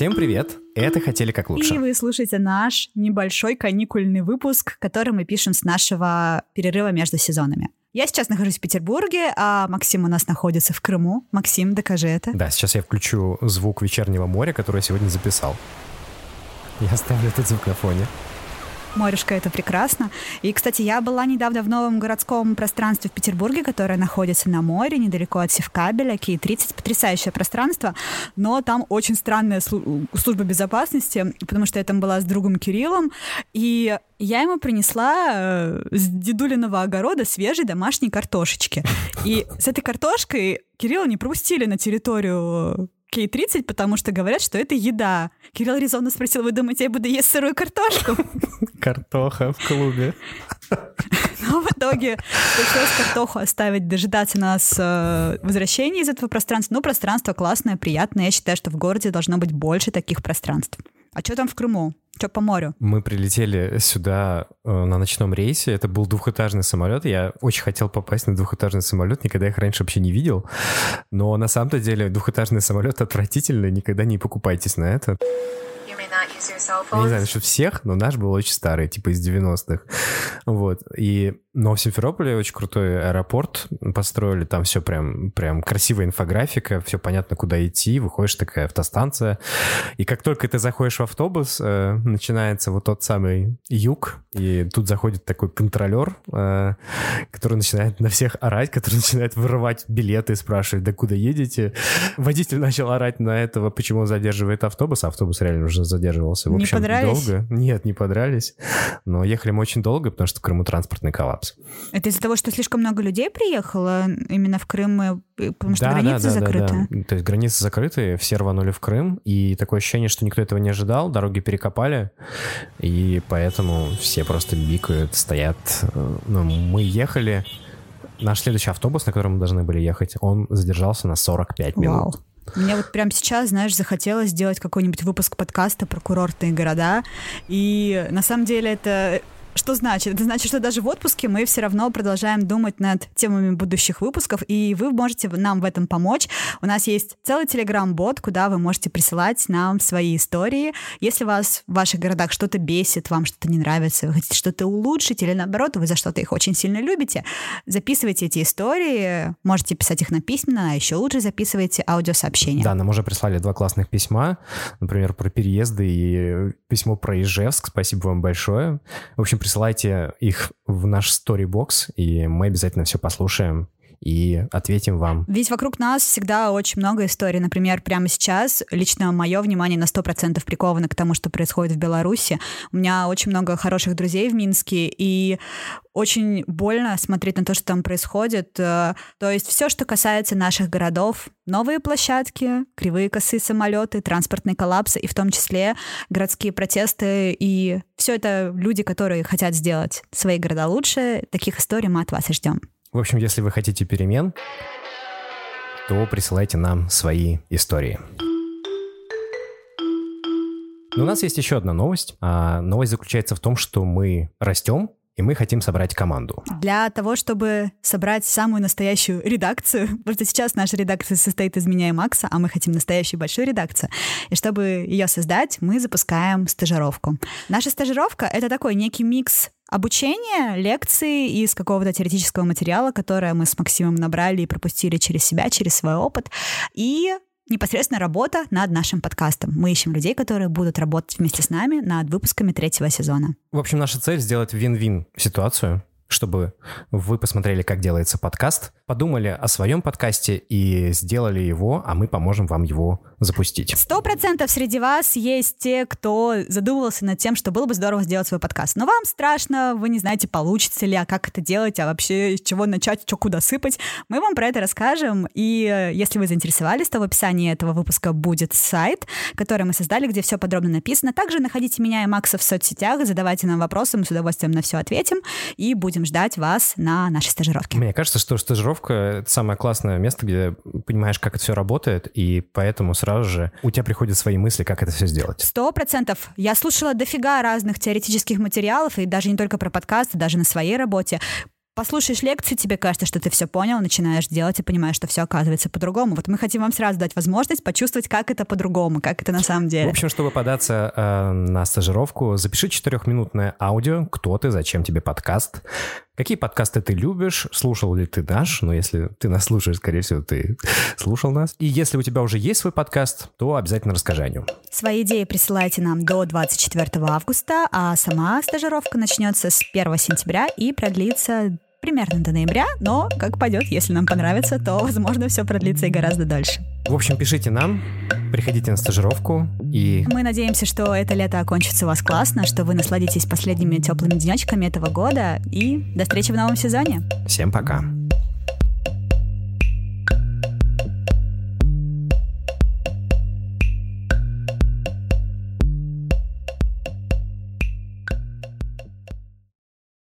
Всем привет! Это «Хотели как лучше». И вы слушаете наш небольшой каникульный выпуск, который мы пишем с нашего перерыва между сезонами. Я сейчас нахожусь в Петербурге, а Максим у нас находится в Крыму. Максим, докажи это. Да, сейчас я включу звук вечернего моря, который я сегодня записал. Я ставлю этот звук на фоне. Морюшка, это прекрасно. И, кстати, я была недавно в новом городском пространстве в Петербурге, которое находится на море, недалеко от Севкабеля, Кей-30, потрясающее пространство, но там очень странная служба безопасности, потому что я там была с другом Кириллом, и я ему принесла э, с дедулиного огорода свежей домашней картошечки. И с этой картошкой Кирилла не пропустили на территорию Кей-30, потому что говорят, что это еда. Кирилл резонно спросил, вы думаете, я буду есть сырую картошку? Картоха в клубе. Но в итоге пришлось картоху оставить, дожидаться нас э, возвращения из этого пространства. Ну, пространство классное, приятное. Я считаю, что в городе должно быть больше таких пространств. А что там в Крыму? Что по морю? Мы прилетели сюда э, на ночном рейсе. Это был двухэтажный самолет. Я очень хотел попасть на двухэтажный самолет. Никогда их раньше вообще не видел. Но на самом-то деле двухэтажный самолет отвратительный. Никогда не покупайтесь на это. Я не знаю насчет всех, но наш был очень старый, типа из 90-х. Вот. И, но в Симферополе очень крутой аэропорт построили, там все прям, прям красивая инфографика, все понятно, куда идти, выходишь такая автостанция, и как только ты заходишь в автобус, э, начинается вот тот самый юг, и тут заходит такой контролер, э, который начинает на всех орать, который начинает вырывать билеты и спрашивать, да куда едете? Водитель начал орать на этого, почему он задерживает автобус, а автобус реально уже задерживался. В общем, не подрались? долго. Нет, не подрались. Но ехали мы очень долго, потому что в Крыму транспортный коллапс. Это из-за того, что слишком много людей приехало именно в Крым, потому что да, границы да, да, закрыты? Да, да. То есть границы закрыты, все рванули в Крым, и такое ощущение, что никто этого не ожидал, дороги перекопали, и поэтому все просто бикают, стоят. Ну, мы ехали, наш следующий автобус, на котором мы должны были ехать, он задержался на 45 минут. Вау. Мне вот прямо сейчас, знаешь, захотелось сделать какой-нибудь выпуск подкаста про курортные города. И на самом деле это что значит? Это значит, что даже в отпуске мы все равно продолжаем думать над темами будущих выпусков, и вы можете нам в этом помочь. У нас есть целый телеграм-бот, куда вы можете присылать нам свои истории. Если вас в ваших городах что-то бесит, вам что-то не нравится, вы хотите что-то улучшить, или наоборот, вы за что-то их очень сильно любите, записывайте эти истории, можете писать их на письменно, а еще лучше записывайте аудиосообщения. Да, нам уже прислали два классных письма, например, про переезды и письмо про Ижевск. Спасибо вам большое. В общем, присылайте их в наш сторибокс, и мы обязательно все послушаем и ответим вам. Ведь вокруг нас всегда очень много историй. Например, прямо сейчас лично мое внимание на 100% приковано к тому, что происходит в Беларуси. У меня очень много хороших друзей в Минске, и очень больно смотреть на то, что там происходит. Э, то есть все, что касается наших городов, новые площадки, кривые косые самолеты, транспортные коллапсы, и в том числе городские протесты, и все это люди, которые хотят сделать свои города лучше. Таких историй мы от вас и ждем. В общем, если вы хотите перемен, то присылайте нам свои истории. Но у нас есть еще одна новость. А новость заключается в том, что мы растем, и мы хотим собрать команду. Для того, чтобы собрать самую настоящую редакцию, потому что сейчас наша редакция состоит из меня и Макса, а мы хотим настоящую большую редакцию. И чтобы ее создать, мы запускаем стажировку. Наша стажировка — это такой некий микс обучение, лекции из какого-то теоретического материала, которое мы с Максимом набрали и пропустили через себя, через свой опыт, и непосредственно работа над нашим подкастом. Мы ищем людей, которые будут работать вместе с нами над выпусками третьего сезона. В общем, наша цель сделать вин-вин ситуацию, чтобы вы посмотрели, как делается подкаст, подумали о своем подкасте и сделали его, а мы поможем вам его запустить. Сто процентов среди вас есть те, кто задумывался над тем, что было бы здорово сделать свой подкаст. Но вам страшно, вы не знаете, получится ли, а как это делать, а вообще с чего начать, что куда сыпать. Мы вам про это расскажем. И э, если вы заинтересовались, то в описании этого выпуска будет сайт, который мы создали, где все подробно написано. Также находите меня и Макса в соцсетях, задавайте нам вопросы, мы с удовольствием на все ответим и будем ждать вас на нашей стажировке. Мне кажется, что стажировка — это самое классное место, где понимаешь, как это все работает, и поэтому сразу же у тебя приходят свои мысли, как это все сделать. Сто процентов. Я слушала дофига разных теоретических материалов, и даже не только про подкасты, даже на своей работе послушаешь лекции, тебе кажется, что ты все понял, начинаешь делать и понимаешь, что все оказывается по-другому. Вот мы хотим вам сразу дать возможность почувствовать, как это по-другому, как это на самом деле. В общем, чтобы податься э, на стажировку, запиши четырехминутное аудио, кто ты, зачем тебе подкаст, Какие подкасты ты любишь? Слушал ли ты наш? Ну, если ты нас слушаешь, скорее всего, ты слушал нас. И если у тебя уже есть свой подкаст, то обязательно расскажи о нем. Свои идеи присылайте нам до 24 августа, а сама стажировка начнется с 1 сентября и продлится примерно до ноября, но как пойдет, если нам понравится, то, возможно, все продлится и гораздо дальше. В общем, пишите нам, приходите на стажировку и... Мы надеемся, что это лето окончится у вас классно, что вы насладитесь последними теплыми денечками этого года и до встречи в новом сезоне. Всем пока.